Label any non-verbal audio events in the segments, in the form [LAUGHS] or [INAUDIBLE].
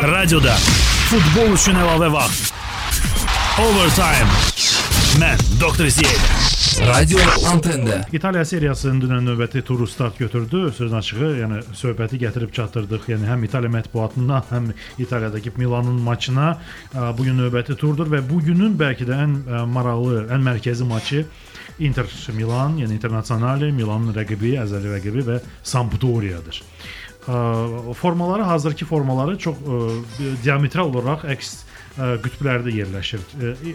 Radioda futbol üçün əlavə vaxt. Overtime. Mən Doktor Ziyad. Radio Antende. İtaliya seriyasının dünən növbəti turu start götürdü. Sözün açığı, yəni söhbəti gətirib çatdırdıq. Yəni həm İtaliya mətbuatına, həm İtaliyadakı Milanın maçına bu gün növbəti turdur və bu günün bəlkə də ən maraqlı, ən mərkəzi maçı Inter Milan, yəni Internazionale, Milanın rəqibi, əzəli rəqibi və Sampdoriyadır. Ə, Formaları hazırki formaları çox ə, diametral olaraq əks qütblərdə yerləşir.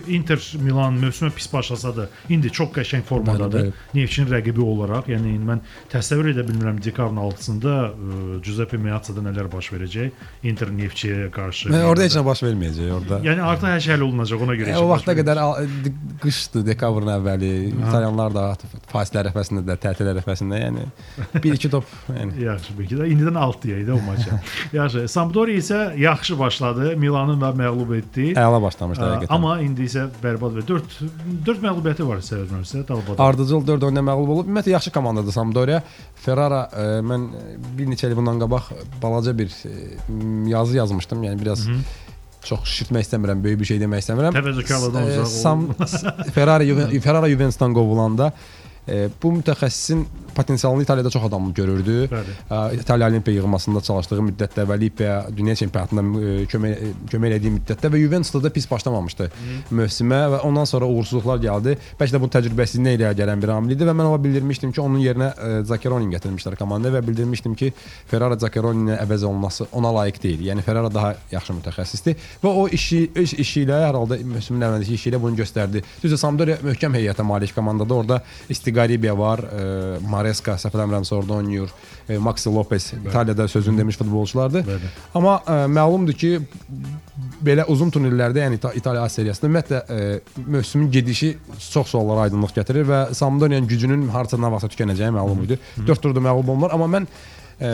Inter Milan mövsümə pis başlasa da indi çox qəşəng formadadır. Neftçinin rəqibi olaraq, yəni mən təsəvvür edə bilmirəm dekabrın 6-sında ə, Giuseppe Meazza-da nələr baş verəcək Inter Neftçiyə qarşı. Və orada heç nə baş verməyəcək orada. Yəni artıq hər şey həll olunacaq ona görə. E, o vaxta qədər al- d- qışdı, dekabrın əvvəli. İtalyanlar da fasilə ərəfəsində də, tətil ərəfəsində, yəni 1-2 top, yəni [LAUGHS] Yaxşı, bəlkə də indidən 6 deyək də o maça. Yaxşı, Sampdoria isə yaxşı başladı. Milanı da məğlub etdi. Əla başlamışdı həqiqətən. Amma indi isə bərbad və 4 4 məğlubiyyəti var səhvləmirəmsə dalbada. Ardıcıl 4 oyunda məğlub olub. Ümumiyyətlə yaxşı komandadır Sampdoria. Ferrara ə, mən bir neçə il bundan qabaq balaca bir ə, yazı yazmışdım. Yəni biraz çox şişirtmək istəmirəm, böyük bir şey demək istəmirəm. Təvəzzökarlardan Ə, uzaq ol. Sam Ferrari [LAUGHS] Ferrara Juventusdan qovulanda bu mütəxəssisin potensialını İtaliyada çox adam görürdü. Bəli. İtaliya Olimpiya yığmasında çalışdığı müddətdə və Olimpiya dünya çempionatında ə, kömək kömək elədiyi müddətdə və Juventusda da pis başlamamışdı mövsümə və ondan sonra uğursuzluqlar gəldi. Bəlkə də bu təcrübəsizliyə ilə gələn bir amil idi və mən ona bildirmişdim ki, onun yerinə ə, Zaccheroni gətirmişlər komandaya və bildirmişdim ki, Ferrara Zaccheroni ilə əvəz olunması ona layiq deyil. Yəni Ferrara daha yaxşı mütəxəssisdir və o işi iş, işi ilə hər halda mövsümün əvvəlindəki işi ilə bunu göstərdi. Düzdür, Sampdoria möhkəm heyətə malik komandadır. Orada Istigaribia var, ə, Maresca, səhv eləmirəmsə orada oynayır. E, Maxi Lopez İtaliyada sözünü demiş futbolçulardır. Bəli. Amma ə, məlumdur ki, belə uzun turnirlərdə, yəni İta- İtaliya A seriyasında ümumiyyətlə ə, mövsümün gedişi çox suallara aydınlıq gətirir və Sampdoria'nın gücünün harcadan vaxta tükənəcəyi məlum idi. 4 turda məğlub oldular, amma mən ə,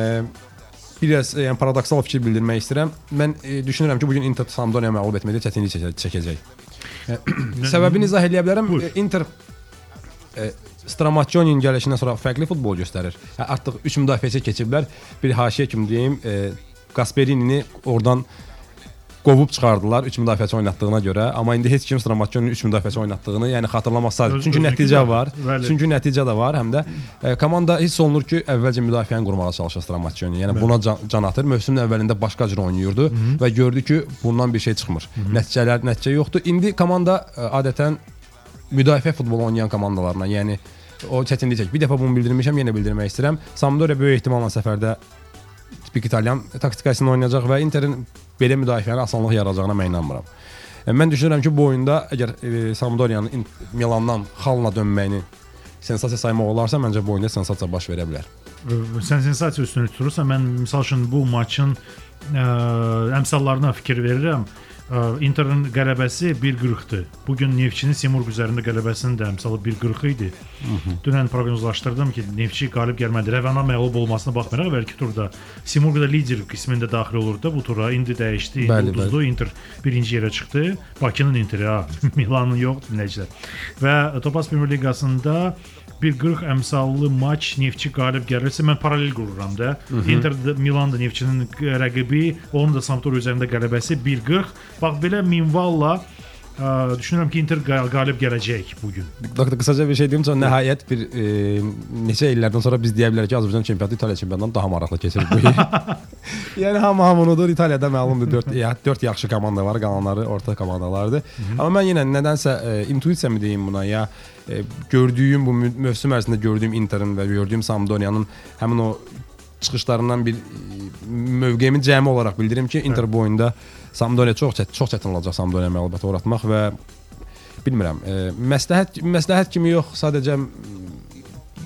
biraz e, yəni paradoksal fikir bildirmək istəyirəm. Mən e, düşünürəm ki, bu gün Inter Sampdoria məğlub etməkdə çətinlik çəkə- çəkəcək. E, Səbəbini izah eləyə bilərəm. Buyur. E, Inter e, Stramaçoninin gəlişindən sonra fərqli futbol göstərir. Hə, artıq 3 müdafiəçi keçiblər. Bir haşiyə kimi deyim, e, Gasperini oradan qovub çıxardılar 3 müdafiəçi oynatdığına görə, amma indi heç kim Stramaçoninin 3 müdafiəçi oynatdığını, yəni xatırlamaq sadəcə. Çünki nəticə var. bəli. Çünki nəticə də var, həm də e, komanda hiss olunur ki, əvvəlcə müdafiəni qurmağa çalışır Stramaçoni. Yəni buna can, can atır. Mövsümün əvvəlində başqa cür oynayırdı və gördü ki, bundan bir şey çıxmır. Nəticələr, nəticə yoxdur. İndi komanda e, adətən müdafiə futbolu oynayan komandalarla, yəni o çətinlik çək. Bir dəfə bunu bildirmişəm, yenə bildirmək istəyirəm. Sampdoria böyük ehtimalla səfərdə tipik İtalyan taktikasını oynayacaq və Interin belə müdafiəni asanlıq yaradacağına mən inanmıram. E, Mən düşünürəm ki, bu oyunda əgər e, Sampdoria'nın İn- Milandan xalla dönməyini sensasiya saymaq olarsa, məncə bu oyunda sensasiya baş verə bilər. Sən sensasiya üstünü tutursan, mən məsəl üçün bu maçın ə, əmsallarına fikir verirəm. Ə, Interin qələbəsi 1.40-dır. Bu gün Neftçinin Simurq üzərində qələbəsinin də əmsalı 1.40 idi. Dünən proqnozlaşdırdım ki, Neftçi qalib gəlmədi. Rəvana məğlub olmasına baxmayaraq əvvəlki turda Simurq da lider qismində daxil olurdu bu tura. İndi dəyişdi. İndi uduzdu. Inter birinci yerə çıxdı. Bakının Interi ha, [LAUGHS] Milanın yox dinləyicilər. Və Topaz Premyer Liqasında bir 40 əmsallı maç Neftçi qalib gəlirsə mən paralel qururam da. Inter də Milan da Neftçinin rəqibi, onun da Sampdoria üzərində qələbəsi 1-40. Bax belə minvalla ə, düşünürəm ki Inter qa- qalib gələcək bu gün. Doktor qısaca bir şey deyim sonra nəhayət bir e, neçə illərdən sonra biz deyə bilərik ki, Azərbaycan çempionatı İtaliya çempionatından daha maraqlı keçir bu il. [LAUGHS] yəni hamı hamı unudur. İtaliyada məlumdur 4 ya 4 yaxşı komanda var, qalanları orta komandalardır. Amma mən yenə nədənsə e, intuisiya mı deyim buna ya e, gördüyüm bu mövsüm ərzində gördüyüm Interin və gördüyüm Sampdoria'nın həmin o çıxışlarından bir e, mövqeyimi cəmi olaraq bildirim ki, Inter bu oyunda Sampdoria çox çətin, çox çətin olacaq Sampdoria məlumatı uğratmaq və bilmirəm. E, məsləhət məsləhət kimi yox, sadəcə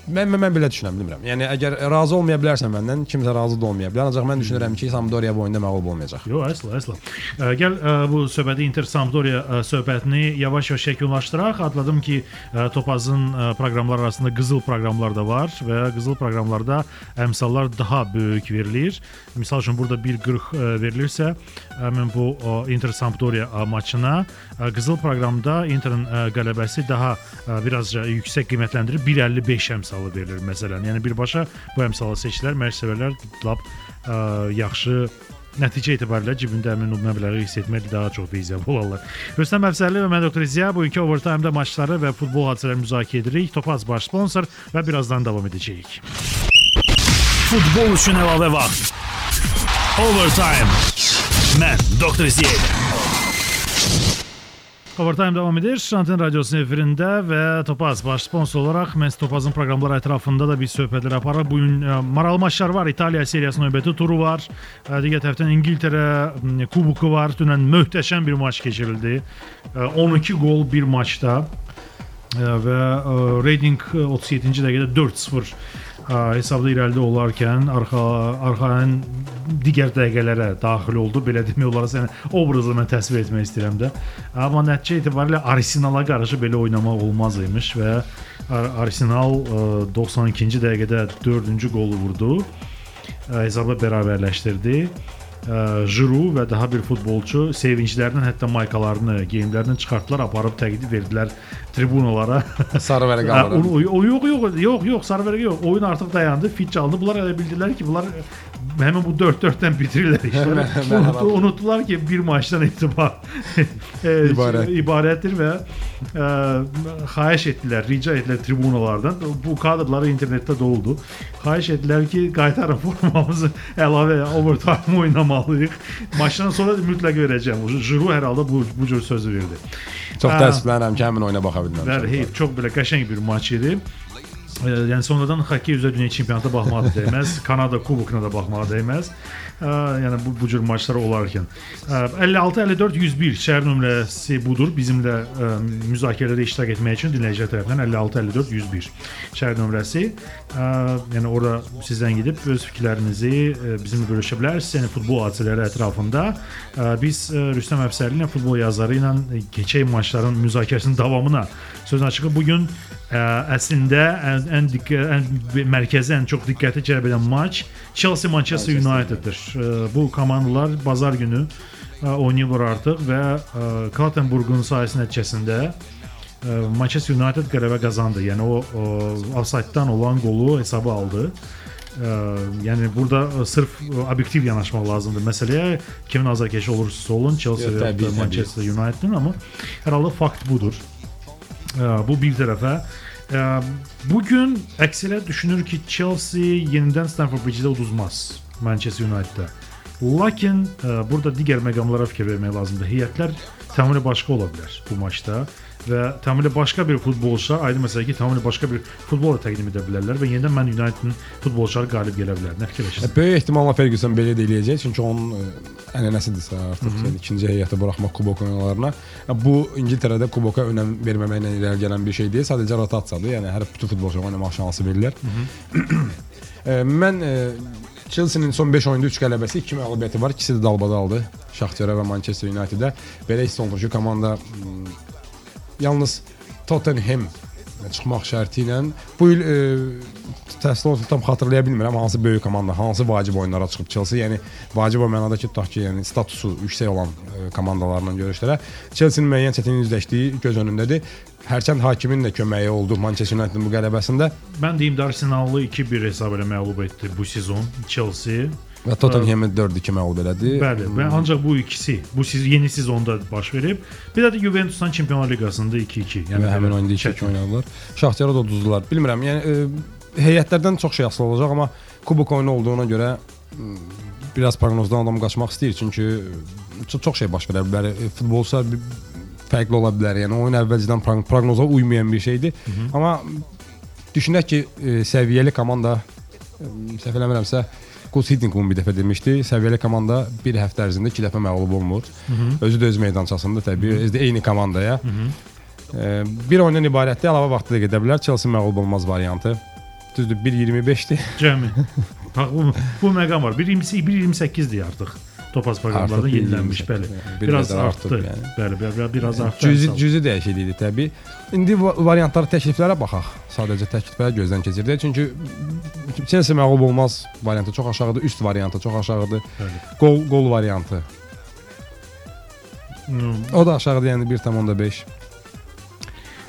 mən, mən, mən belə düşünürəm, bilmirəm. Yəni əgər razı olmaya bilərsən məndən, kimsə razı da olmaya bilər. Ancaq mən düşünürəm ki, Sampdoria bu oyunda məğlub olmayacaq. Yox, əsla, əsla. Ə, Gəl ə, bu söhbəti Inter Sampdoria ə, söhbətini yavaş-yavaş şəkilləşdirək. Adladım ki, ə, Topazın ə, proqramlar arasında qızıl proqramlar da var və qızıl proqramlarda əmsallar daha böyük verilir. Məsəl üçün burada 1.40 ə, verilirsə, həmin bu ə, Inter Sampdoria ə, maçına ə, qızıl proqramda Interin ə, qələbəsi daha ə, birazca yüksək qiymətləndirir. 1.55 əmsalı verilir məsələn. Yəni birbaşa bu əmsalı seçdilər, məşqçilər lap ə, yaxşı nəticə etibarilə cibində həmin o məbləği hiss etmək daha çox viziyalı olarlar. Rüstəm Əfsərli və mən Dr. Ziya bugünkü overtime-da maçları və futbol hadisələrini müzakirə edirik. Topaz baş sponsor və birazdan davam edəcəyik. Futbol üçün əlavə vaxt. Overtime. Mən Dr. Ziya. Overtime davam edir. Şantin Radiosunun efirində və Topaz baş sponsor olaraq mən Topazın proqramları ətrafında da bir söhbətlər aparırıq. Bu gün ə, maraqlı maçlar var. İtaliya seriyasının növbəti turu var. Ə, Digər tərəfdən İngiltərə m, kuboku var. Dünən möhtəşəm bir maç keçirildi. Ə, 12 gol bir maçda və ə, reyting 37-ci dəqiqədə 4-0 ə, hesabda irəlidə olarkən arxa arxanın digər dəqiqələrə daxil oldu. Belə demək olar, yəni obrazı mən təsvir etmək istəyirəm də. Amma nəticə etibarilə Arsenala qarşı belə oynamaq olmaz imiş və Ar- Arsenal ə, 92-ci dəqiqədə 4-cü qolu vurdu. Hesabı bərabərləşdirdi. Ə, Jiru və daha bir futbolçu sevinclərindən hətta maykalarını, geyimlərini çıxartdılar, aparıb təqdim verdilər tribunalara. [LAUGHS] Sarı vərəq alıram. o, o, yox yox yox yox sarı vərəq yox. Oyun artıq dayandı, fit çalındı. Bunlar elə bildilər ki, bunlar həmin bu 4-4-dən bitirirlər işləri. Mərhaba. Unutdu, unutdular ki, bir maçdan etibar [LAUGHS] e, İbarət. ibarətdir və e, xahiş etdilər, rica etdilər tribunalardan. Bu kadrları internetdə doludur. Xahiş etdilər ki, qaytarın [LAUGHS] formamızı əlavə overtime oynamalıyıq. Maçdan sonra da mütləq verəcəm. Jiru hər halda bu bu cür söz verdi. Çox Ha. təəssüflənirəm ki, həmin oyuna baxa bilməmişəm. Bəli, heyf, çox belə qəşəng bir maç idi. E, yəni sonradan xokkey üzrə dünya çempionatına baxmağa dəyməz, [LAUGHS] Kanada kubokuna da baxmağa dəyməz. E, yəni bu bu cür maçlar olarkən. E, 56 54 101 şəhər nömrəsi budur. Bizimlə e, müzakirələrdə iştirak etmək üçün dinləyicilər tərəfindən 56 54 101 şəhər nömrəsi. E, yəni orada sizdən gedib öz fikirlərinizi e, bizimlə bölüşə bilərsiniz. Yəni futbol hadisələri ətrafında e, biz e, Rüstəm Əfsərli ilə futbol yazarı ilə e, keçək maçların müzakirəsinin davamına söz açığı bu gün ə, əslində ən ən, diqqə, ən mərkəzi ən çox diqqəti cəlb edən maç Chelsea Manchester United'dir. Bu komandalar bazar günü ə, oynayırlar artıq və ə, Kaltenburgun sayəsi nəticəsində ə, Manchester United qələbə qazandı. Yəni o, o offside-dan olan qolu hesaba aldı. Ə, yəni burada sırf obyektiv yanaşmaq lazımdır məsələyə. Kimin azarkeşi olursa olun, Chelsea və. Manchester United-in amma hər halda fakt budur. Ə, Bu bir tərəfə. Ə, Bu gün əksələ düşünür ki, Chelsea yenidən Stamford Bridge-də uduzmaz Manchester United-də. Lakin ə, burada digər məqamlara fikir vermək lazımdır. Heyətlər tamamilə başqa ola bu maçda və tamamilə başqa bir futbolçular, aydın məsələ ki, tamamilə başqa bir futbol da təqdim edə bilərlər və yenidən mən United-in futbolçuları qalib gələ bilər. Nə fikirləşirsən? Böyük ehtimalla Ferguson belə də eləyəcək, çünki onun ə, ənənəsidirsə artıq yəni, ikinci heyətə buraxmaq kubok oyunlarına. Ya, Bu İngiltərədə kuboka önəm verməməklə irəli gələn bir şey deyil, sadəcə rotasiyadır. Yəni hər bütün futbolçuya oynamaq şansı verilir. Ə, Mən Chelsea-nin son 5 oyunda 3 qələbəsi, 2 məğlubiyyəti var. İkisi də dalbadaldı. Şaxtara və Manchester United-ə. Belə hiss olunur ki, komanda yalnız Tottenham çıxmaq şərti ilə bu il e, təsdiq olsun tam xatırlaya bilmirəm hansı böyük komanda, hansı vacib oyunlara çıxıb Chelsea. Yəni vacib o mənada ki, tutaq ki, yəni statusu yüksək olan e, komandalarla görüşlərə Chelsea-nin müəyyən çətinlik üzləşdiyi göz önündədir. Hərçənd hakimin də köməyi oldu Manchester United-in bu qələbəsində Mən deyim də Arsenalı 2-1 hesab ilə məğlub etdi bu sezon Chelsea. Və Tottenhamı 4-2 məğlub elədi. Bəli, və ancaq bu ikisi bu siz yeni sezonda baş verib. Bir də Juventusdan Çempionlar Liqasında 2-2. Yəni həmin oyunda 2-2 çətin. oynadılar. Şaxtara da uduzdular. Bilmirəm, yəni e, heyətlərdən çox şey asılı olacaq, amma kubok oyunu olduğuna görə m, biraz proqnozdan adam qaçmaq istəyir, çünki e, çox, çox şey baş verə bilər. E, Futbolçular bir- fərqli ola bilər. Yəni oyun əvvəlcədən proq- proqnoza uymayan bir şeydir. Amma düşünək ki, e, səviyyəli komanda e, səhv eləmirəmsə Gus Hiddink bir dəfə demişdi, səviyyəli komanda bir həftə ərzində 2 dəfə məğlub olmur. Özü də öz meydançasında təbii, özü də eyni komandaya. E, bir oyundan ibarətdir, əlavə vaxtda da gedə bilər. Chelsea məğlub olmaz variantı. Düzdür, 1.25-dir. Cəmi. Bax bu bu məqam var. 1.28-dir artıq. Topaz proqramlarında Artıq yenilənmiş, 1.28, bəli. yəni bir Biraz artdı. artıb, yəni. Bəli, biraz biraz artdı. Cüzi cüzi dəyişiklikdir təbii. İndi va- variantları təkliflərə baxaq. Sadəcə təklifləri gözdən keçirdək. Çünki Chelsea məğlub olmaz variantı çox aşağıdır, üst variantı çox aşağıdır. Bəli. Gol gol variantı. Hmm, O da aşağıdır, yəni 1.5.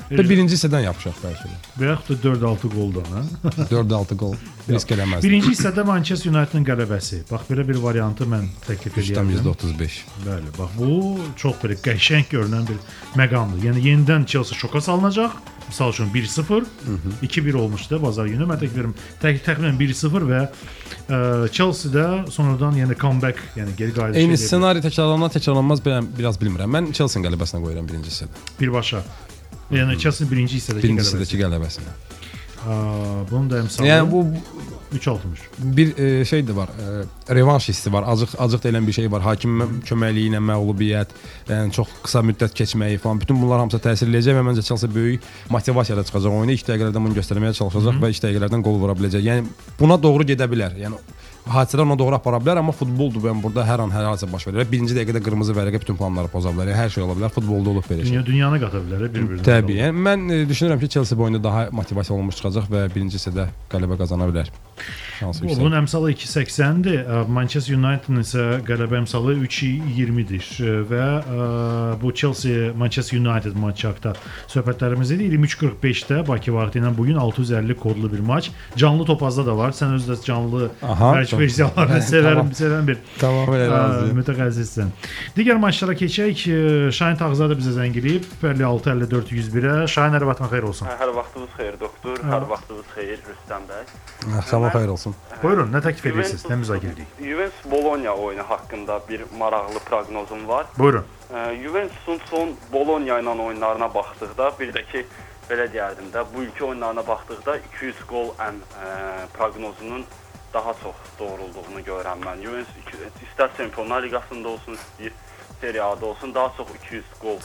Və birinci hissədən yapışaq bəlkə də. Və yaxud da 4-6 qoldan, hə? 4-6 gol risk eləməz. Birinci hissədə Manchester United-ın qələbəsi. Bax belə bir variantı mən təklif edirəm. %35. Bəli, bax bu çox belə qəşəng görünən bir məqamdır. Yəni yenidən Chelsea şoka salınacaq. Məsəl üçün 1-0, 2-1 olmuşdu bazar günü. Mən təklif edirəm tə- təxminən 1-0 və ə, Chelsea-də sonradan yəni comeback, yəni geri qayıdış Eyni ssenari təkrarlanar, təkrarlanmaz ben biraz bilmirəm. Mən Chelsea-nin qələbəsinə qoyuram birinci hissədə. birbaşa. Yəni Chelsea birinci hissədəki Birinci hissədəki qələbəsinə. Ə, Bunun da əmsalı Yəni bu 3-60. bir e, şey de var. E, revanş hissi var. Acıq acıq da elən bir şey var. Hakim köməkliyi ilə məğlubiyyət, yəni çox qısa müddət keçməyi falan. Bütün bunlar hamısı təsir eləyəcək və məncə Chelsea böyük motivasiyayla çıxacaq oyuna. 2 dəqiqələrdən bunu göstərməyə çalışacaq və 2 dəqiqələrdən qol vura biləcək. Yəni buna doğru gedə bilər. Yəni hadisələr ona doğru apara bilər, amma futboldur. Ben burada hər an hər hadisə baş verir. Birinci dəqiqədə qırmızı vərəqə bütün planları poza bilər. Yəni, hər şey ola bilər. Futbolda olub belə şey. Dünya dünyanı qata bilər bir-birinə. Təbii. Yəni, mən e, düşünürəm ki, Chelsea bu oyunda daha motivasiya olunmuş çıxacaq və birinci hissədə qələbə qazana bilər. Bunun əmsalı 2.80-dir. Ə, Manchester United-ın isə qələbə əmsalı 3.20-dir Ə, və ə, bu Chelsea Manchester United matçı haqqında söhbətlərimiz idi. 23:45-də Bakı vaxtı ilə bu gün 650 kodlu bir maç. Canlı topazda da var. Sən özü də canlı tamam. versiyalarını [LAUGHS] sevərəm, Tamam. sevən bir Tamamilə ə, razıyam. mütəxəssissən. Digər maçlara keçək. Şahin Tağzadə bizə zəng eləyib 56 54 101-ə. Şahin hər vaxtın xeyir olsun. Hər vaxtınız xeyir doktor, hər vaxtınız xeyir Rüstəm bəy. Sabah xeyir olsun. Buyurun, nə təklif edirsiniz? Nə müzakirə edirik? Juventus Bologna oyunu haqqında bir maraqlı proqnozum var. Buyurun. Juventusun son Bologna ilə oyunlarına baxdıqda, bir də ki belə deyərdim də, bu ilki oyunlarına baxdıqda 200 qol ən ə, proqnozunun daha çox doğruluğunu görürəm mən. Juventus istər Çempionlar Liqasında olsun, istəyir Serie A-da olsun, daha çox 200 qol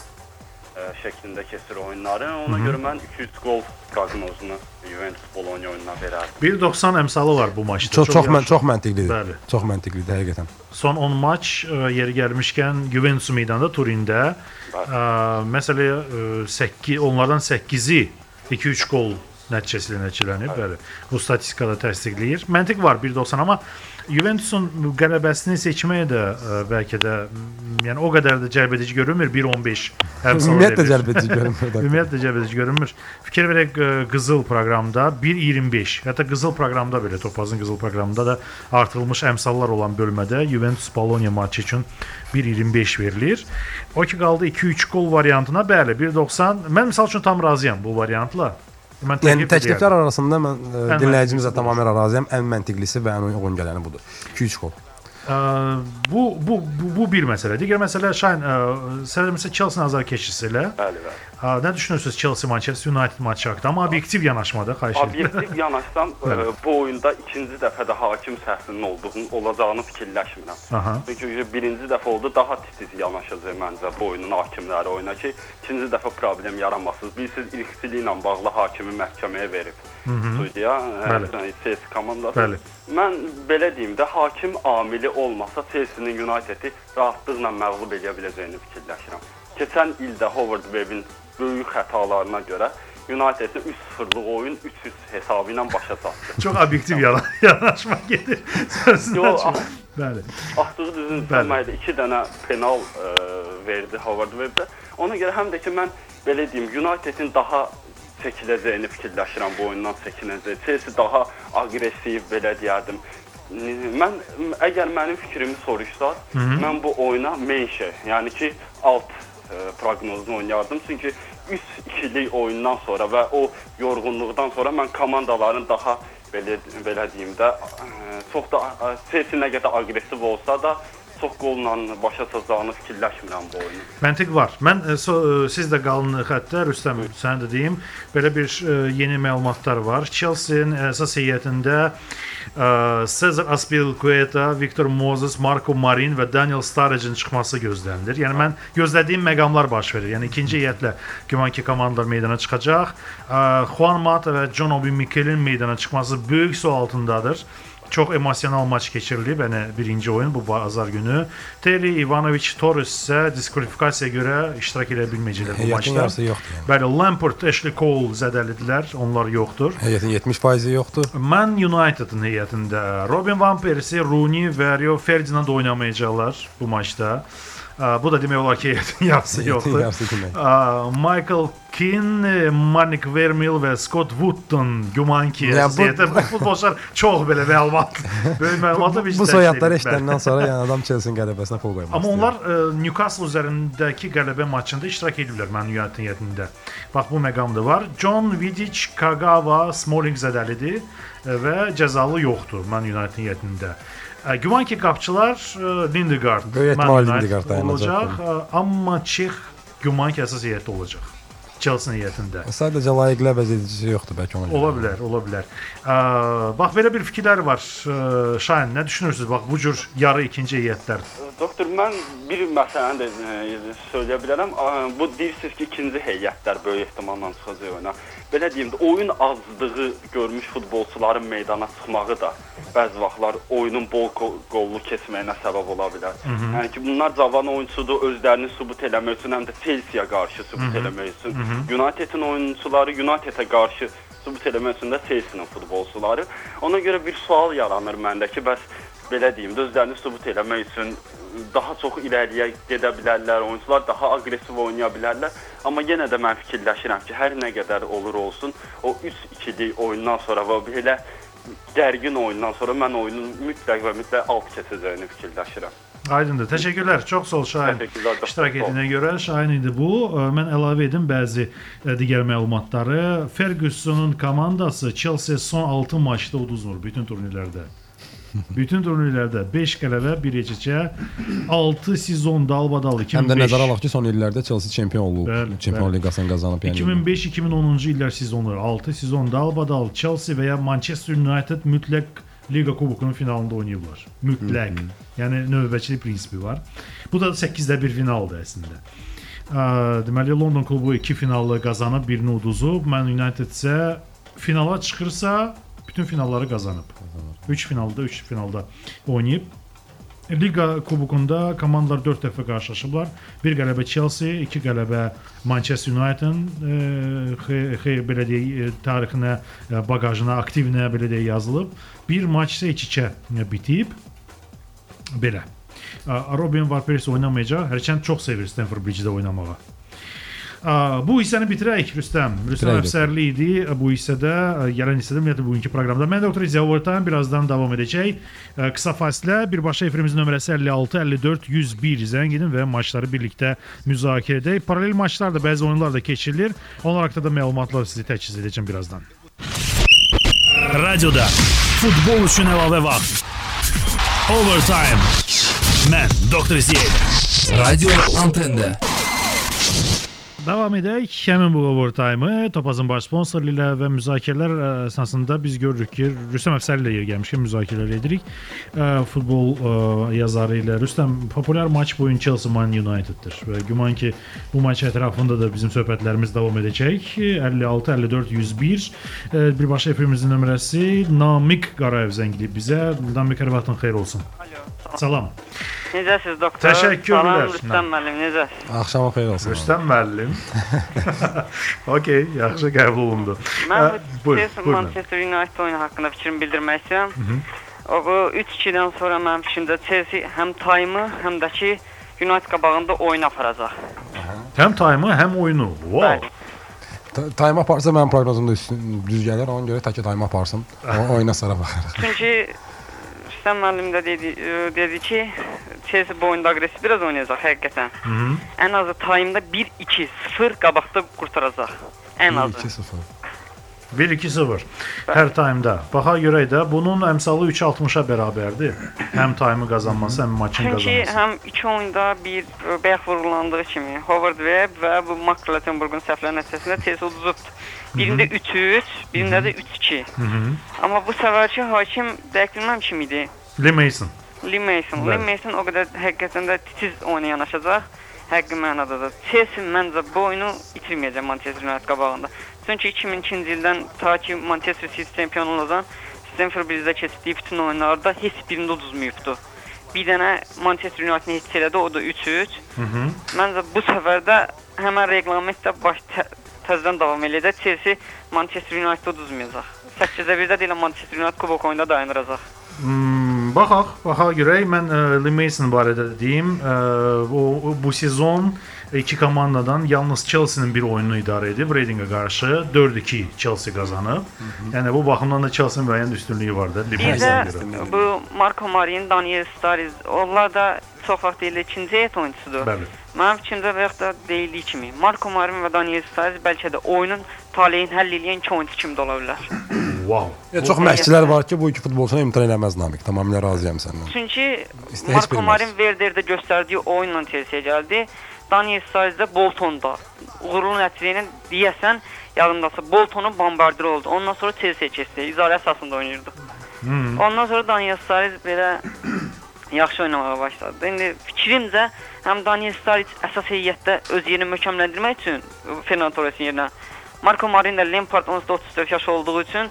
ə, şəklində keçir oyunları. Ona görə mən 200 qol proqnozunu Juventus Bologna oyununa verərdim. 1.90 əmsalı var bu maçda. Çox çox mən yaxşı. çox məntiqlidir. Bəli. Çox məntiqlidir həqiqətən. Son 10 maç ə, yeri gəlmişkən Juventus meydanda Turində ə, məsələ ə, 8 onlardan 8-i 2-3 qol nəticəsi ilə nəticələnib. Bəli. Bu statistikada təsdiqləyir. Məntiq var 1.90 amma Juventusun qələbəsini seçməyə də ə, bəlkə də m, yəni o qədər də cəlbedici görünmür 1.15 əmsalı. Ümumiyyətlə verilir. cəlbedici görünmür. [LAUGHS] Ümumiyyətlə cəlbedici görünmür. Fikir verək ə, qızıl proqramda 1.25, hətta qızıl proqramda belə Topazın qızıl proqramında da artırılmış əmsallar olan bölmədə Juventus Bologna maçı üçün 1.25 verilir. O ki qaldı 2-3 qol variantına. Bəli, 1.90. Mən məsəl üçün tam razıyam bu variantla. Yəni təklif təkliflər edirəm. arasında mən ə, Ən dinləyicimizə məntiqlisi tamamilə razıyam. Ən məntiqlisi və ən uyğun gələni budur. 2-3 qol. Ə, bu bu bu, bu bir məsələ. Digər məsələ Şahin, ə, sən məsələn Chelsea nazar keçirsə ilə, Bəli, bəli. nə düşünürsüz Chelsea Manchester United maçı haqqında? Amma obyektiv yanaşmada xahiş edirəm. Obyektiv [LAUGHS] yanaşsam e, bu oyunda ikinci dəfə də hakim səhvinin olduğunu olacağını fikirləşmirəm. Aha. Çünki birinci dəfə oldu daha titiz yanaşacaq məncə bu oyunun hakimləri oyuna ki, ikinci dəfə problem yaranmasın. Bilirsiniz irqçiliyi ilə bağlı hakimi məhkəməyə verib. Sudya, Bəli. Chelsea komandası. Bəli. Mən belə deyim də hakim amili olmasa Chelsea-nin United-i rahatlıqla məğlub edə biləcəyini fikirləşirəm. Keçən ildə Howard Webb-in böyük xətalarına görə United-in 3-0-lıq oyun 3-3 hesabı ilə başa çatdı. [LAUGHS] Çox obyektiv yana- yanaşma gedir. Yox, ah. Bəli. Atdığı düzün tutmaydı. 2 dənə penal ə, verdi Howard Webb-də. Ona görə həm də ki mən belə deyim, United-in daha çəkiləcəyini fikirləşirəm bu oyundan çəkinəcək. Chelsea daha aqressiv belə deyərdim. Mən əgər mənim fikrimi soruşsaz, mən bu oyuna Menşe, yəni ki alt ə, proqnozunu oynayardım. Çünki 3-2-lik oyundan sonra və o yorğunluqdan sonra mən komandaların daha belə belə deyim də ə, çox da Chelsea nə qədər aqressiv olsa da çox qolla başa çatacağını fikirləşmirəm bu oyunu. Məntiq var. Mən e, so, e, siz də qalın xəttə Rüstəm sən də deyim, belə bir e, yeni məlumatlar var. Chelsea-nin əsas heyətində e, Cesar Azpilicueta, Victor Moses, Marco Marin və Daniel Sturridge'in çıxması gözlənilir. Yəni mən gözlədiyim məqamlar baş verir. Yəni ikinci heyətlə güman ki komandalar meydana çıxacaq. E, Juan Mata və John Obi Mikel'in meydana çıxması böyük sual altındadır. Çox emosional maç keçirilib, yəni birinci oyun bu bazar günü. Terry Ivanovic Torres isə diskvalifikasiyaya görə iştirak edə bilməyəcəklər bu maçda. yoxdur. Yəni. Bəli, Lampard, Ashley Cole zədəlidilər, onlar yoxdur. Heyətin 70% yoxdur. Man United-ın heyətində Robin van Persie, Rooney və Rio Ferdinand oynamayacaqlar bu maçda. Bu da demək olar ki, [LAUGHS] heyətin yarısı yoxdur. Yarısı demək. Michael Keane, Manik Vermil və Scott Woodton güman ki, Ya bu- futbolçular [LAUGHS] çox belə məlumat, böyük məlumatı biz Bu soyadları eşidəndən sonra yəni adam Chelsea-nin qələbəsinə pul qoymaq. Amma onlar ə, Newcastle üzərindəki qələbə maçında iştirak ediblər mənim heyətində. Bax bu məqamda var. John Vidic, Kagawa, Smalling zədəlidir ə, və cəzalı yoxdur United heyətində. Ə, Güman ki, qapçılar Lindegaard, United Lindegaard olacaq, amma Çex güman ki, əsas heyətdə olacaq. Chelsea heyətində. Sadəcə layiqli əvəz edicisi yoxdur bəlkə ona. görə. Ola bilər, ola bilər. Ə, bax belə bir fikirlər var. Şahin, nə düşünürsüz? Bax bu cür yarı ikinci heyətlər. Doktor, mən bir məsələni də e, söyləyə bilərəm. Bu deyirsiniz ki, ikinci heyətlər böyük ehtimalla çıxacaq oyuna. Belə deyim də, oyun azlığı görmüş futbolçuların meydana çıxmağı da bəzi vaxtlar oyunun bol qol- qollu keçməyinə səbəb ola bilər. Yəni ki, bunlar cavan oyunçudur, özlərini sübut eləmək üçün, həm də Chelsea-yə qarşı sübut eləmək üçün. United-in oyunçuları United-ə qarşı sübut eləmək üçün də Chelsea-nin futbolçuları. Ona görə bir sual yaranır məndə ki, bəs belə deyim də özlərini sübut eləmək üçün daha çox irəliyə gedə bilərlər, oyunçular daha aqressiv oynaya bilərlər. Amma yenə də mən fikirləşirəm ki, hər nə qədər olur olsun, o 3-2-lik oyundan sonra və belə gərgin oyundan sonra mən oyunun mütləq və mütləq alt keçəcəyini fikirləşirəm. Aydındır. Təşəkkürlər. Çox sağ ol Şahin. İştirak etdiyinə görə Şahin idi bu. Mən əlavə edim bəzi digər məlumatları. Fergusonun komandası Chelsea son 6 maçda uduzmur bütün turnirlərdə. [LAUGHS] Bütün turnirlərdə 5 qələbə, 1 keçə, 6 sezon dalbadal 2005. Həm də nəzərə alaq ki, son illərdə Chelsea çempion olub. Bəli, Çempionlar. Liqasını qazanıb yəni. 2005-2010-cu illər sezonları 6 sezon dalbadal Chelsea və ya Manchester United mütləq Liqa Kubokunun finalında oynayıblar. Mütləq. Yəni növbəçilik prinsipi var. Bu da 8-də 1 finaldır əslində. Ə, Deməli London klubu 2 finalı qazanıb, birini uduzub. Man United isə finala çıxırsa bütün finalları qazanıb. 3 finalda, 3 finalda oynayıb. Liqa kubokunda komandalar 4 dəfə qarşılaşıblar. Bir qələbə Chelsea, 2 qələbə Manchester United-ın e, xe- xe- belə deyək, e, tarixinə, e, baqajına, aktivinə belə deyək yazılıb. Bir maç isə 2-2 bitib. Belə. Robin Van Persie oynamayacaq. Hərçənd çox sevir Stamford Bridge-də oynamağı. Bu hissəni bitirək Rüstəm. Rüstəm Əfsərli idi bu hissədə, ə, gələn hissədə ümumiyyətlə bugünkü proqramda. Mən Doktor İzya Overtime birazdan davam edəcək. Ə, Qısa fasilə, birbaşa efrimizin nömrəsi 56 54 101 zəng edin və maçları birlikdə müzakirə edək. Paralel maçlar da bəzi oyunlar da keçirilir. Onlar haqqında da məlumatlar sizi təchiz edəcəm birazdan. Radioda futbol üçün əlavə vaxt. Overtime. Mən Doktor Ziyad. Radio Antende. Davam edək. Həmin bu overtime-ı Topazın baş sponsoru ilə və müzakirələr ə, əsasında biz görürük ki, Rüstəm Əfsərli ilə yer gəlmişkən müzakirələr edirik. Ə, Futbol ə, yazarı ilə Rüstəm populyar maç bu gün Chelsea Man United-dir və güman ki, bu maç ətrafında da bizim söhbətlərimiz davam edəcək. 56 54 101 ə, birbaşa efrimizin nömrəsi Namik Qarayev zəng edib bizə. Namik hər vaxtın xeyir olsun. Alo. Salam. Necəsiz doktor? Təşəkkürlər. Salam Rüstəm müəllim, necəsiz? Axşamın xeyir olsun. Rüstəm müəllim. [LAUGHS] Okey, yaxşı qəbul olundu. Mən bu. Manchester United oyunu haqqında fikrimi bildirmək istəyirəm. O bu 3-2-dən sonra mənim fikrimdə Chelsea həm time-ı, həm də ki United qabağında oyun aparacaq. Həm time-ı, həm oyunu. Wow. Time aparsa mənim proqnozum da üstün düz gəlir. Ona görə tək time aparsın. O [LAUGHS] oyuna sonra baxarıq. Çünki Rüstəm müəllim də dedi, dedi ki, Chelsea bu oyunda aqressiv biraz oynayacaq həqiqətən. Ən azı time-da 1-2 0 qabaqda qurtaracaq. Ən azı. 2-0. 1-2-0 hər time-da. Baxa görək də bunun əmsalı 3.60-a bərabərdir. Həm time-ı qazanması, həm maçın Çünki qazanması. həm iki oyunda bir bayaq vurulandığı kimi Howard Webb və bu Mark Lattenburg'un səhvləri nəticəsində Chelsea uduzubdu. Birində 3-3, birində də 3-2. Amma bu səfərki hakim dəqiq bilməm kim idi. Lee Mason. Lee Mason. Bəli. Lee Mason o qədər həqiqətən də titiz oyuna yanaşacaq. Həqiqi mənada da. Chelsea məncə bu oyunu itirməyəcək Manchester United qabağında. Çünki 2002-ci ildən ta ki Manchester City çempion olacaq, Stamford Bridge-də keçdiyi bütün oyunlarda heç birində uduzmayıbdı. Bir dənə Manchester United-ni heç elədi, o da 3-3. Məncə bu səfərdə həmən reqlamentdə baş tə təzədən davam eləyəcək. Chelsea Manchester United uduzmayacaq. 8-də 1-də deyilən Manchester United kubok oyunda dayanıracaq. Hmm, baxaq, baxaq görək. Mən ə, Lee Mason barədə də deyim. Ə, o, o bu sezon iki komandadan yalnız Chelsea-nin bir oyununu idarə edib Readingə qarşı 4-2 Chelsea qazanıb. Yəni bu baxımdan da Chelsea-nin müəyyən üstünlüyü var da görə. bu Marco Marin, Daniel Sturridge, onlar da çox vaxt deyilir ikinci heyət oyunçusudur. Bəli. Mənim fikrimcə və yaxud da deyildiyi kimi Marco Marin və Daniel Sturridge bəlkə də oyunun taleyini həll edən iki oyunçu kimi də ola bilər. [COUGHS] Wow. Ya, çox məşqçilər var ki, bu iki futbolçunu imtina eləməz Namik. Tamamilə razıyam səndən. Çünki bilməz. Marin Werderdə göstərdiyi oyunla Chelsea-yə gəldi. Daniel Sturridge də Boltonda uğurlu nəticə ilə deyəsən yadımdasa Boltonun bombardıri oldu. Ondan sonra Chelsea-yə keçdi. İcarə əsasında oynayırdı. Hmm. Ondan sonra Daniel Sturridge belə yaxşı oynamağa başladı. İndi fikrimcə həm Daniel Sturridge əsas heyətdə öz yerini möhkəmləndirmək üçün Fernando Torresin yerinə Marco Marin də Lampard onsuz da 34 yaş olduğu üçün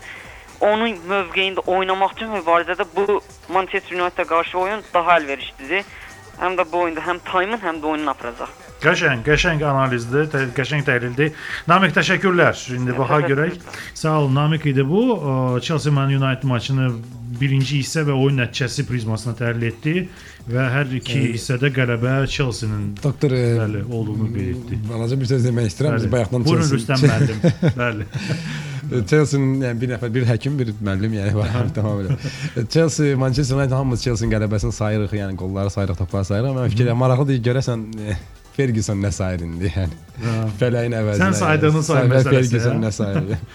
onun mövqeyində oynamaq üçün mübarizədə bu Manchester United-ə qarşı oyun daha əlverişlidir. Həm də bu oyunda həm Taymin, həm də oyununu aparacaq. Qəşəng, qəşəng analizdir, tə, qəşəng təhlildir. Namiq təşəkkürlər. İndi baxaq görək. Sağ olun Namiq idi bu. Chelsea Man United maçını birinci hissə və oyun nəticəsi prizmasına təhlil etdi və hər iki hissədə qələbə Chelsea-nin Doktor e, bəli olduğunu qeyd etdi. balaca bir söz demək istəyirəm. Biz bayaqdan Buyurun Rüstəm müəllim. [LAUGHS] Bəli. Chelsea-nin yəni bir nəfər, bir həkim, bir müəllim yəni var [LAUGHS] tamamilə. Chelsea, Manchester United hamımız Chelsea-nin qələbəsini sayırıq, yəni qolları sayırıq, topları sayırıq. Mən fikirləşirəm maraqlıdır görəsən e, Ferguson nə sayır indi yəni. Fələyin əvəzinə. Sən saydığını say məsələsi, Ferguson nə sayır?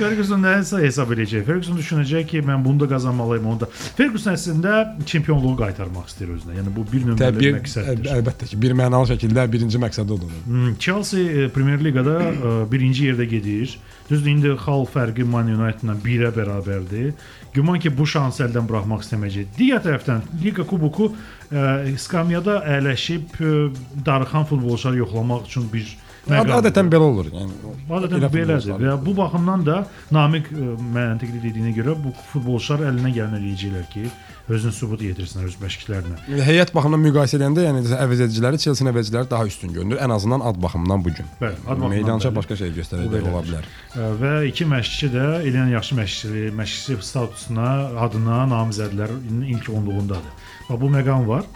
Ferguson nəsə hesab edəcək. Ferguson düşünəcək ki, mən bunu da qazanmalıyam, onu da. Ferguson əslində çempionluğu qaytarmaq istəyir özünə. Yəni bu bir nömrəli Təbii məqsəddir. əl- əlbəttə ki, bir mənalı şəkildə birinci məqsədi odur. Hmm, Chelsea e, Premier Liqada e, birinci yerdə gedir. Düzdür, indi xal fərqi Man United-la 1-ə bərabərdir. Güman ki, bu şansı əldən buraxmaq istəməyəcək. Digər tərəfdən Liqa kuboku e, skamyada əyləşib e, darıxan futbolçuları yoxlamaq üçün bir məqamdır. Adətən belə olur. Yəni Adətən elə belədir. Və bu baxımdan da Namiq ə, məntiqli dediyinə görə bu futbolçular əlinə gələn eləyəcəklər ki, özünü sübut yetirsinlər öz məşqçilərinə. Heyət baxımından müqayisə edəndə, yəni əvəz ediciləri Chelsea əvəzçiləri daha üstün görünür. Ən azından ad baxımından bu gün. Bəli, ad baxımından Meydança başqa şey göstərəcək ola bilər. Ə, Və iki məşqçi də eləyən yaxşı məşqçi, məşqçi statusuna, adına namizədlər ilk 10-luğundadır. Bax bu məqam var.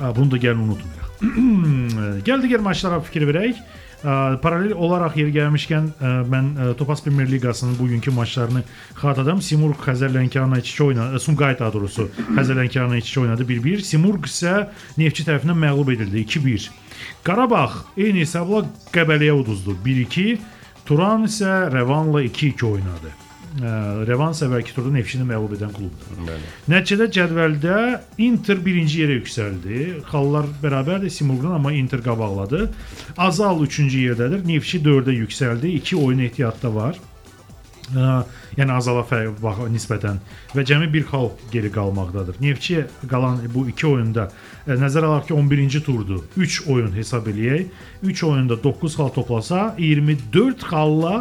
Ə, Bunu da gəlin unutmayaq. [CLEARS THROAT] Gəl digər maçlara fikir verək. Paralel olaraq yeri gəlmişkən ə, mən ə, Topaz Premyer Liqasının bugünkü maçlarını xatırladım. Simurq Xəzər Lənkəranla 2-2 oynadı. Sumqayıt daha doğrusu Xəzər Lənkəranla 2-2 oynadı 1-1. Simurq isə Neftçi tərəfindən məğlub edildi 2-1. Qarabağ eyni hesabla Qəbələyə uduzdu 1-2. Turan isə Revanla 2-2 oynadı. Revan səvəlki turda Neftçini məğlub edən klubdur. Bəli. Nəticədə cədvəldə Inter birinci yerə yüksəldi. Xallar bərabərdir Simurqdan, amma Inter qabaqladı. Azal 3-cü yerdədir. Neftçi 4-ə yüksəldi. 2 oyun ehtiyatda var. Ə, yəni Azala fərq bax nisbətən və cəmi bir xal geri qalmaqdadır. Neftçi qalan bu 2 oyunda ə, nəzərə alaq ki 11-ci turdur. 3 oyun hesab eləyək. 3 oyunda 9 xal toplasa 24 xalla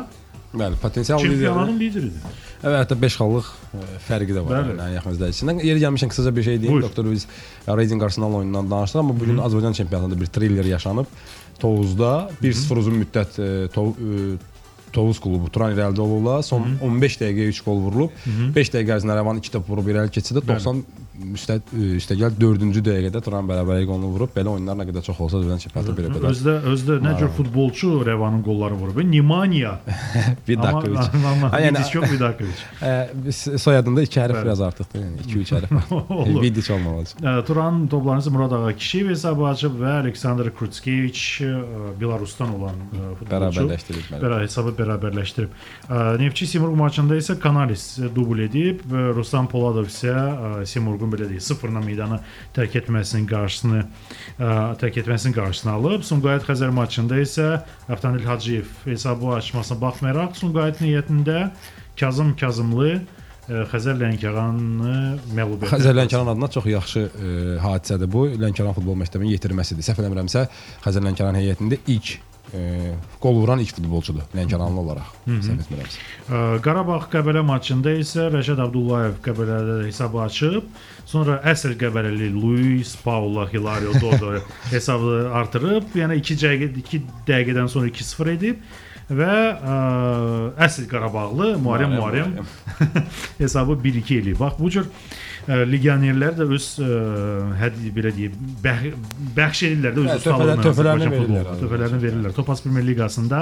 Bəli, potensial lider. çempionatın lideridir. Evet, hətta 5 xallıq ə, fərqi də var Bəli. yəni ən yaxın izləyicisindən. Yeri gəlmişkən qısaca bir şey deyim. Buyur. Doktor biz Racing Arsenal oyunundan danışdıq, amma bu gün Azərbaycan çempionatında bir thriller yaşanıb. Tovuzda 1-0 uzun müddət ə, Tov ə, Tovuz klubu Turan irəlidə olurlar. Son 15 dəqiqəyə 3 gol vurulub. 5 dəqiqə ərzində Rəvan 2 top vurub irəli keçidə 90 üstə ə, üstəgəl 4-cü dəqiqədə Turan bərabərlik golunu vurub. Belə oyunlar nə qədər çox olsa Azərbaycan çempionatı belə belə. Özdə özdə nə cür futbolçu Revanın qolları vurub. Nimaniya. Amma dakika. amma Ha, yəni-. Ə, biz soyadında 2 hərf biraz artıqdır. Yəni 2-3 hərf. [LAUGHS] [LAUGHS] Vidic olmalı. Ə, Turan toplarını isə Murad Ağa Kişiyev hesabı açıb və Aleksandr Krutskeviç ə, Belarusdan olan futbolçu Bərabərləşdirib. Bərabər hesabı bərabərləşdirib. Neftçi Simurq maçında isə Kanalis dubl edib və Ruslan Poladov isə ə, Simurqun belə deyək 0-la meydanı tərk etməsinin qarşısını ə, tərk etməsinin qarşısını alıb. Sumqayıt Xəzər maçında isə Əftanil Hacıyev hesabı açmasına baxmayaraq Sumqayıt niyyətində Kazım Kazımlı ə, Xəzər Lənkəranı məğlub etdi. Xəzər Lənkəran adına çox yaxşı ə, hadisədir bu. Lənkəran futbol məktəbinin yetirməsidir. Səhv eləmirəmsə, Xəzər Lənkəran heyətində ilk ə, qol vuran ilk futbolçudur Lənkəranlı olaraq. Səhv etmirəmsə. Qarabağ Qəbələ maçında isə Rəşad Abdullayev Qəbələdə hesabı açıb, sonra əsl Qəbələli Luis Paulo Hilario Dodo [LAUGHS] hesabı artırıb, yəni 2 dəqiqə 2 dəqiqədən sonra 2-0 edib və ə, əsl Qarabağlı Muharrem Muharrem [LAUGHS] hesabı 1-2 eləyib. Bax bu cür legionerlər də öz ə, həd belə deyim, bəx, bəxş edirlər də öz Hə, töhfələr- töhfələrini verirlər. Töhfələrini verirlər. Topaz Premyer Liqasında,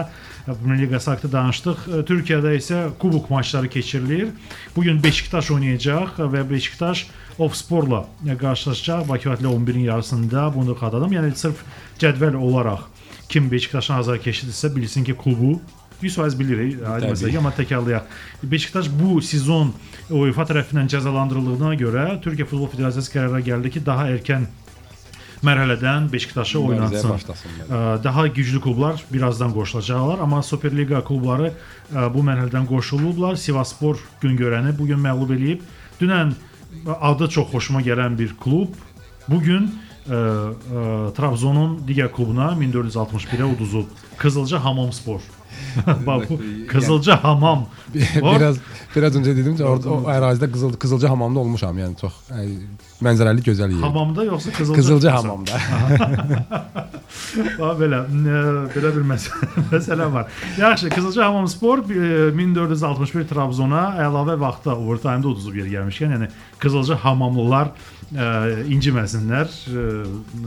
ə, Premyer Liqası haqqında danışdıq. Ə, Türkiyədə isə kubok maçları keçirilir. Bu gün Beşiktaş oynayacaq və Beşiktaş Ofsporla qarşılaşacaq Bakı Atlə 11-in yarısında. Bunu xatırladım. Yəni sırf cədvəl olaraq kim Beşiktaşın azarkeşidirsə bilsin ki, klubu 100% bilir, aydın Təbii. məsələ. Amma təkrarlayaq. Beşiktaş bu sezon UEFA tərəfindən cəzalandırıldığına görə Türkiyə Futbol Federasiyası qərara gəldi ki, daha erkən mərhələdən Beşiktaşı Mübarizəyə oynatsın. başlasınlar. Ə, Daha güclü klublar birazdan qoşulacaqlar, amma Superliqa klubları ə, bu mərhələdən qoşulublar. Sivaspor Güngörəni bu gün məğlub eləyib. Dünən adı çox xoşuma gələn bir klub bu gün ə, ə, Trabzonun digər klubuna 1461-ə uduzub. Qızılca Hamamspor. [LAUGHS] Bu Qızılca Hamam. Biraz biraz öncə dedim ki, orada o ərazidə Qızıl Qızılca hamamda olmuşam, yəni çox ə, mənzərəli gözəl yer. Hamamda yoxsa Qızılca? Qızılca hamamda. [LAUGHS] Ha belə belə bir məsələ, [LAUGHS] məsələ var. Yaxşı, Qızılca Hamamspor e, 1461 Trabzona əlavə vaxtda overtime-da uduzub yer gəlmişkən, yəni Qızılca Hamamlılar ə, inciməsinlər. Ə,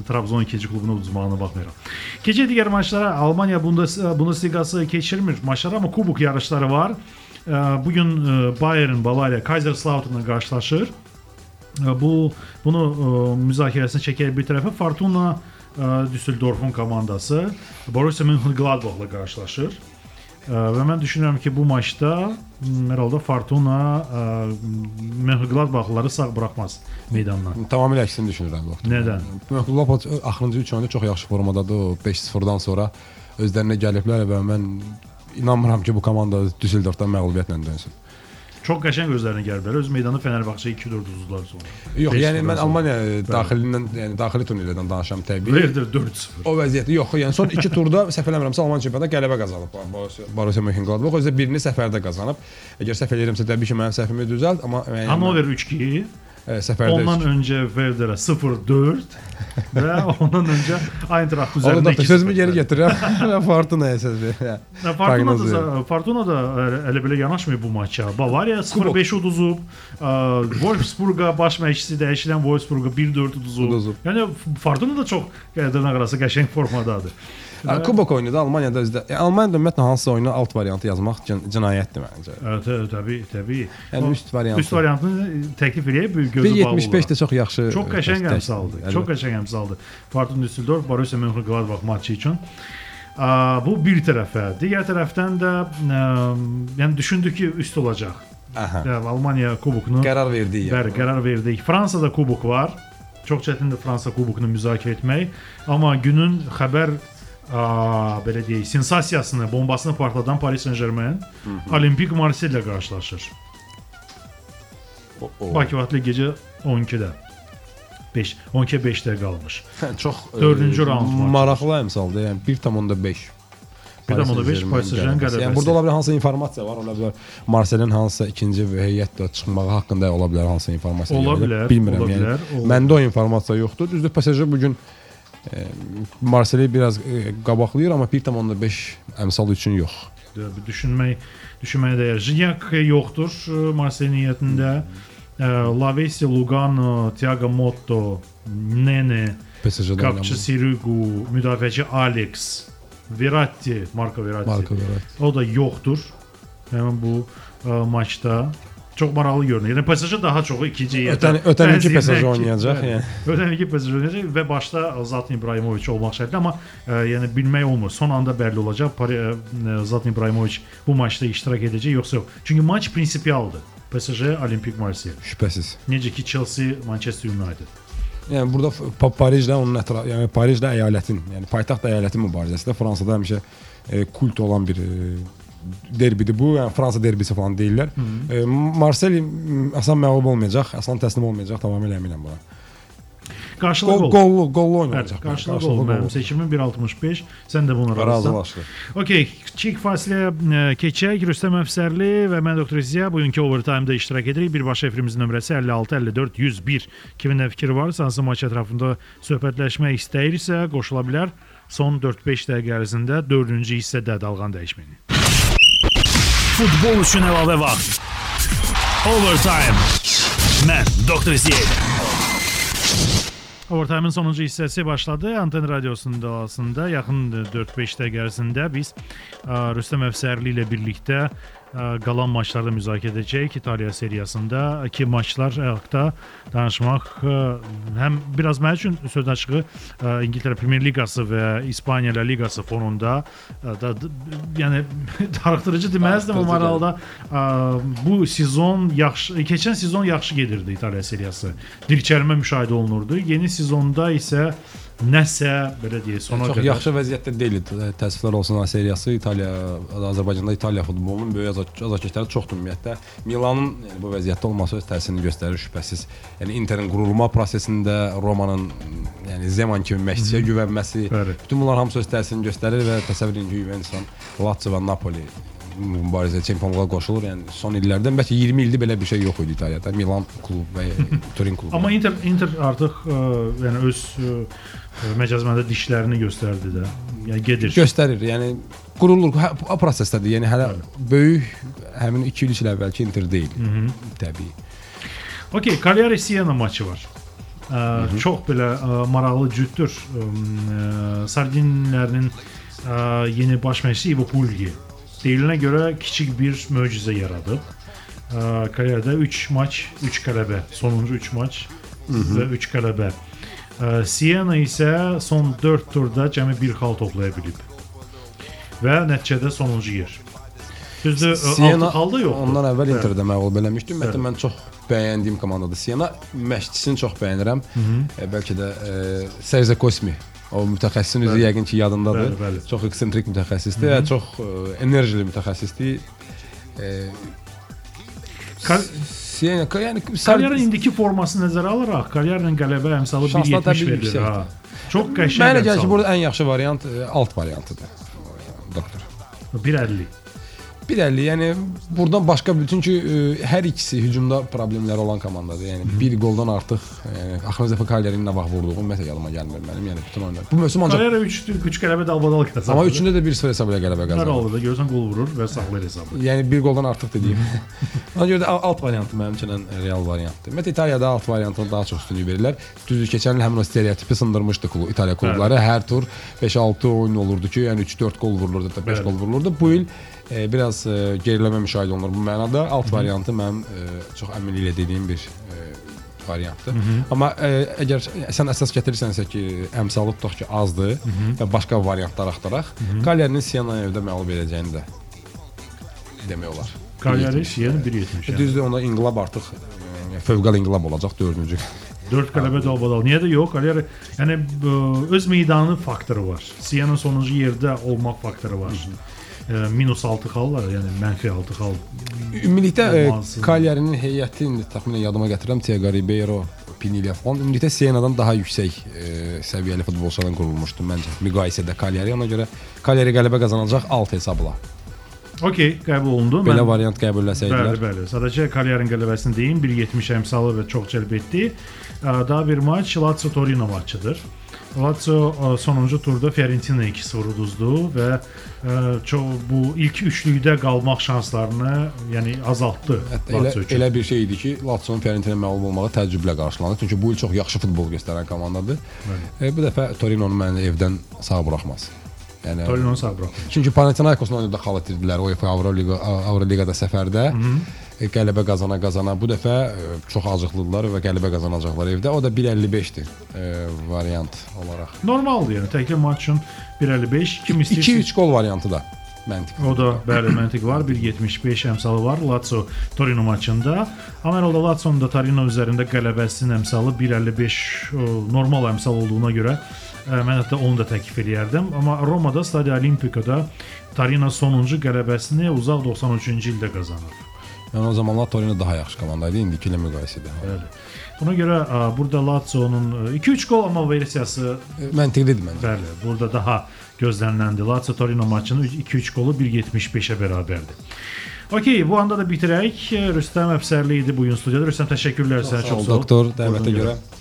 Trabzon ikinci klubuna uduzmağına baxmayaraq. Keçək digər maçlara. Almaniya Bundes Bundesligası keçirmir maçları, amma kubok yarışları var. Ə, Bu gün ə, Bayern Bavariya Kaiserslauternla qarşılaşır. Ə, Bu bunu ə, müzakirəsini çəkək bir tərəfə Fortuna ə, Düsseldorfun komandası Borussia Mönchengladbachla qarşılaşır. Və mən düşünürəm ki, bu maçda m, hər halda Fortuna ə, Mönchengladbachları sağ buraxmaz meydandan. Tamamilə əksini düşünürəm bu. Nədən? Lap axırıncı 3 oyunda çox yaxşı formadadır. O 5-0-dan sonra özlərinə gəliblər və mən inanmıram ki, bu komanda Düsseldorfdan məğlubiyyətlə dönsün. Çox qəşəng özlərinə gəliblər. Öz meydanı Fenerbahçe 2-4 uduzdular sonra. Yox, yəni mən. Almaniya daxilindən, yəni daxili turnirlərdən danışıram təbii. Werder 4-0. O vəziyyəti yox, yəni son 2 turda [LAUGHS] səhv eləmirəmsə Alman çempionatında qələbə qazanıb Borussia- Borussia Mönchengladbach. Özü də birini səfərdə qazanıb. Əgər səhv eləyirəmsə təbii ki, mənim səhvimi düzəlt, amma yəni, Hannover 3-2, e, səfərdə ondan öncə Werderə 0-4 və ondan öncə Eintracht Onu üzərində da 2-0. sözümü geri və Fortuna'ya söz. Ya, Fortuna da, Fortuna da elə belə yanaşmır bu maça. Bavariya 0-5 uduzub. ə, Wolfsburga baş məşqçisi dəyişilən Wolfsburga 1-4 uduzub. Uduzub. Yəni Fortuna da çox dırnaq arası qəşəng formadadır. Kubok oyunu da Almaniyada özdə. Yəni, Almaniyada ümumiyyətlə hansısa oyuna alt variantı yazmaq cin cinayətdir məncə. Ə, tə- Təbii, təbii. Yəni üst variantı. Üst variantını təklif eləyib gözü bağlı. 1.75 olaraq. də çox yaxşı. Çox e, qəşəng əmsaldır. Çox qəşəng əmsaldır. Fortuna Düsseldorf Borussia Mönchengladbach maçı üçün. Aa, bu bir tərəfə. Digər tərəfdən də ə, yəni düşündük ki, üst olacaq. Aha. Yəni Almaniya kubokunu Qərar verdi yəni. bəli, qərar verdik. Fransada kubok var. Çox çətindir Fransa kubokunu müzakirə etmək, amma günün xəbər ə, belə deyək, sensasiyasını, bombasını partladan Paris Saint-Germain Olimpik Marseille ilə qarşılaşır. Bakı vaxtı gecə 12-də. 5 12 5-də qalmış. Çox e, Dördüncü raund. Maraqlı əmsaldır. Yəni 1.5. 1.5 Paris Saint-Germain qələbəsi. Yəni burada ola bilər hansısa informasiya var, ola bilər Marselin hansısa ikinci heyətlə çıxmağı haqqında ola bilər hansısa informasiya. Ola bilər, Bilmirəm ola yəni. bilər, ola Məndə o informasiya yoxdur. Düzdür, PSG bu gün e, Marseli biraz e, qabaqlayır, amma 1.5 əmsal üçün yox. Düşünmək, düşünməyə dəyər. Jignac yoxdur ə, Marseille niyyətində. Lavesi, Lugano, Thiago Motto, Nene, qapıçı Sirigu, müdafiəçi Alex, Verratti, Marco Verratti. Marko Verratti. O da yoxdur. Həmin bu ə, maçda çox maraqlı görünür. Yəni PSG daha çox ikinci heyətə. Ötən ötəninki tənzimlə PSG ki- oynayacaq, Bəli. yəni. Ötəninki PSG oynayacaq və başda Zlatan İbrahimovic olmaq şərtilə, amma ə, yəni bilmək olmur. Son anda bəlli olacaq. Pari, ə, Zlatan İbrahimovic bu maçda iştirak edəcək yoxsa yox. Çünki maç prinsipialdır. PSG Olimpik Marseille. Şübhəsiz. Necə ki Chelsea Manchester United. Yəni burada Pa- Parislə onun ətrafı, yəni Parislə əyalətin, yəni paytaxt əyalətin mübarizəsində Fransada həmişə e, kult olan bir e, derbidir bu. Yəni Fransa derbisi falan deyirlər. E, Marseille m, asan məğlub olmayacaq, asan təslim olmayacaq, tamamilə əminəm buna. Qarşılıq Qol, ol. qollu, qollu oynayacaq. qarşılıq ol. Mənim seçimim 1.65. Sən də buna razısan. Razılaşdıq. Okey, kiçik fasiləyə ə, keçək. Rüstəm Əfsərli və mən Doktor Ziya bugünkü overtime-da iştirak edirik. Birbaşa efrimizin nömrəsi 56 54 101. Kimin nə fikri varsa, hansı maç ətrafında söhbətləşmək istəyirsə, qoşula bilər. Son 4-5 dəqiqə ərzində 4-cü hissədə dalğan dəyişməni. Futbol üçün əlavə vaxt. Overtime. Mən Doktor Ziyad. Overtime-ın sonuncu hissəsi başladı. Anten radiosunda aslında yaxın 4-5 dəqiqə ərzində biz Əfsərli ilə birlikdə ə, qalan maçları müzakirə edəcəyik. İtaliya seriyasında ki maçlar haqda danışmaq ə, həm biraz mənim üçün söz açığı ə, İngiltərə Premyer Liqası və İspaniya La Liqası fonunda ə, da, yəni [LAUGHS] darıxdırıcı deməzdim amma aralda bu sezon yaxşı keçən sezon yaxşı gedirdi İtaliya seriyası. Dirçəlmə müşahidə olunurdu. Yeni sezonda isə nəsə belə deyək sona Çox qədər yaxşı vəziyyətdə deyil. Təəssüflər olsun A seriyası İtaliya Azərbaycanda İtaliya futbolunun böyük azar- azarkeşləri çoxdur ümumiyyətlə. Milanın yəni, bu vəziyyətdə olması öz təsirini göstərir şübhəsiz. Yəni Interin qurulma prosesində Romanın yəni Zeman kimi məşqçiyə güvənməsi, Bəli. bütün bunlar hamısı öz təsirini göstərir və təsəvvür edin ki, Juventus, Lazio və Napoli mübarizə çempionluğa qoşulur. Yəni son illərdən bəlkə 20 ildir belə bir şey yox idi İtaliyada. Milan klub və Turin klubu. Amma Inter Inter artıq ə, yəni öz ə, məcazmanda dişlərini göstərdi də. Yəni gedir. göstərir. Yəni qurulur, hə, bu prosesdədir. Yəni hələ böyük həmin 2 il il əvvəlki Inter deyil. Təbii. Okey, Cagliari Siena maçı var. Ə, çox belə ə, maraqlı cütdür. Ə, Sardinlərinin ə, yeni baş məşqçisi Ivo Pulgi deyilinə görə kiçik bir möcüzə yaradıb. Ə, Cagliari'də 3 maç, 3 qələbə, sonuncu 3 maç və 3 qələbə. Ə, Siena isə son 4 turda cəmi 1 xal toplaya bilib. Və nəticədə sonuncu yer. Düzdür, Siena 6 xal da yoxdur. Ondan əvvəl. Interdə məğlub eləmişdim. Bəli. mən çox bəyəndiyim komandadır. Siena məşqçisini çox bəyənirəm. E, bəlkə də e, Sergio Cosmi o mütəxəssisin özü yəqin ki yadındadır. Bəli, bəli. Çox eksentrik mütəxəssisdir və çox e, enerjili mütəxəssisdir. E, Kal- Siena yəni Karyarın indiki formasını nəzərə alaraq, Karyarın qələbə əmsalı Şanslar 1.70 təbii verilir. Ha. Çox qəşəng. Mənə gəlir ki, burada ən yaxşı variant e, alt variantıdır. Doktor. 1.50. 1.50 yəni buradan başqa bütün ki e, hər ikisi hücumda problemləri olan komandadır. Yəni bir qoldan artıq yəni axırıncı dəfə Cagliari-nin nə vaxt vurduğu ümumiyyətlə yadıma gəlmir mənim. Yəni bütün oyunlar. Bu mövsüm ancaq Karyara 3 3 qələbə dalbadal qazandı. amma üçündə də 1-0 hesabı ilə qələbə Hər qazandı. halda da görsən qol vurur və saxlayır hesabı. Yəni bir qoldan artıq dediyim. [LAUGHS] Ona görə də alt variantı mənim üçün ən real variantdır. Ümumiyyətlə İtaliyada alt variantına daha çox üstünlük verirlər. Düzdür, keçən il həmin o stereotipi sındırmışdı klub, İtaliya klubları. Hər tur 5-6 oyun olurdu ki, yəni 3-4 gol vurulurdu, da 5 Bəli. gol vurulurdu. Bu il e, biraz e, geriləmə müşahidə olunur bu mənada. Alt variantı mənim e, çox əminliklə dediyim bir e, variantdır. Amma e, əgər sən əsas gətirirsənsə ki, əmsalı tutaq ki, azdır və başqa variantlar axtaraq, Cagliari-nin Siena evdə məğlub edəcəyini də demək olar. Karyara Siena 1.70. Yəni. Düzdür, onda inqilab artıq e, fövqəli inqilab olacaq 4-cü. 4 [LAUGHS] qələbə dalbadal. Niyə də yox? Karyara yəni ə, öz meydanı faktoru var. Siena sonuncu yerdə olmaq faktoru var. Ə, minus 6 xallar, yəni mənfi 6 xal. Ümumilikdə e. Cagliari-nin heyəti indi təxminən yadıma gətirirəm Thiago Ribeiro, Pinilla falan. Ümumilikdə Siena'dan daha yüksək e, səviyyəli futbolçulardan qurulmuşdu məncə. Müqayisədə Cagliari ona görə Cagliari qələbə qazanacaq alt hesabla. Okey, qəbul olundu. Belə Mən- variant qəbul Bəli, bəli. Sadəcə Karyarın qələbəsini deyim, 1.70 əmsalı və çox cəlb etdi. Daha bir maç Lazio Torino maçıdır. Lazio ə, sonuncu turda Fiorentina 2-0 uduzdu və ə, çox bu ilk üçlükdə qalmaq şanslarını, yəni azaltdı Hətta elə, üçün. elə bir şey idi ki, Lazio-nun Fiorentina məğlub olmağı təəccüblə qarşılandı. Çünki bu il çox yaxşı futbol göstərən komandadır. E, bu dəfə Torino-nu məni evdən sağ buraxmaz. Yəni Torino sağ buraxdı. Çünki Panathinaikosla oyunda xal itirdilər UEFA Avroliqa Avroliqada səfərdə. E, qələbə qazana qazana bu dəfə e, çox acıqlıdılar və qələbə qazanacaqlar evdə. O da 1.55-dir e, variant olaraq. Normaldır yəni təkcə maç üçün 1.55 kim istəyirsə 2-3 gol variantı da məntiqli. O da bəli məntiq var. 1.75 əmsalı var Lazio Torino maçında. Amma hər halda Lazio'nun da Torino üzərində qələbəsinin əmsalı 1.55 o, normal əmsal olduğuna görə ə, mən hətta onu da təklif eləyərdim. Amma Romada Stadio Olimpico'da Torino sonuncu qələbəsini uzaq 93-cü ildə qazanıb. Yəni o zamanlar Torino daha yaxşı komanda idi indiki ilə müqayisədə. Bəli. Buna görə burada Lazio'nun 2-3 gol amma versiyası E, Məntiqlidir məncə. Bəli, burada daha gözləniləndir. Lazio Torino maçının 2-3 qolu 1.75-ə bərabərdir. Okey, bu anda da bitirək. Rüstəm Əfsərli idi bu gün studiyada. Rüstəm təşəkkürlər sənə çox sağ ol. doktor, dəvətə Buyurun, görə.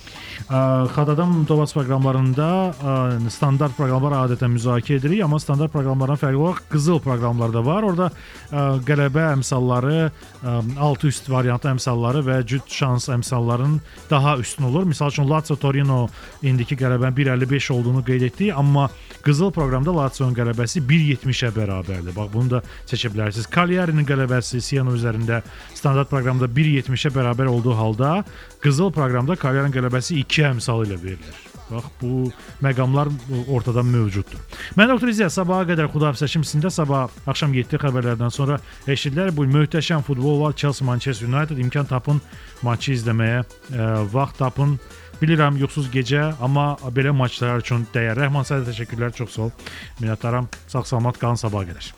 Xadadan Tovas proqramlarında ə, standart proqramlar adətən müzakirə edirik, amma standart proqramlardan fərqli olaraq qızıl proqramlar da var. Orada ə, qələbə əmsalları, ə, alt üst variantı əmsalları və cüt şans əmsalların daha üstün olur. Məsəl üçün Lazio Torino indiki qələbənin 1.55 olduğunu qeyd etdik, amma qızıl proqramda Lazio-nun qələbəsi 1.70-ə bərabərdir. Bax bunu da seçə bilərsiniz. Cagliari-nin qələbəsi Siena üzərində standart proqramda 1.70-ə bərabər olduğu halda qızıl proqramda Cagliari-nin qələbəsi 2 əmsalı ilə verilir. Bax bu məqamlar ortada mövcuddur. Mən doktor İzzət sabaha qədər xudahafizləşim sizində sabah axşam 7 xəbərlərdən sonra eşidilər bu möhtəşəm futbol var Chelsea Manchester United imkan tapın maçı izləməyə, ə, vaxt tapın. Bilirəm yuxusuz gecə, amma belə maçlar üçün dəyər. Rəhman sizə təşəkkürlər, çox sağ ol. Minnətdaram. Sağ-salamat qalın sabaha qədər.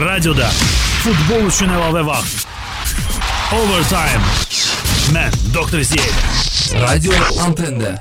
Radioda futbol üçün əlavə vaxt. Overtime. Mən Doktor İzzət. Radio Antende.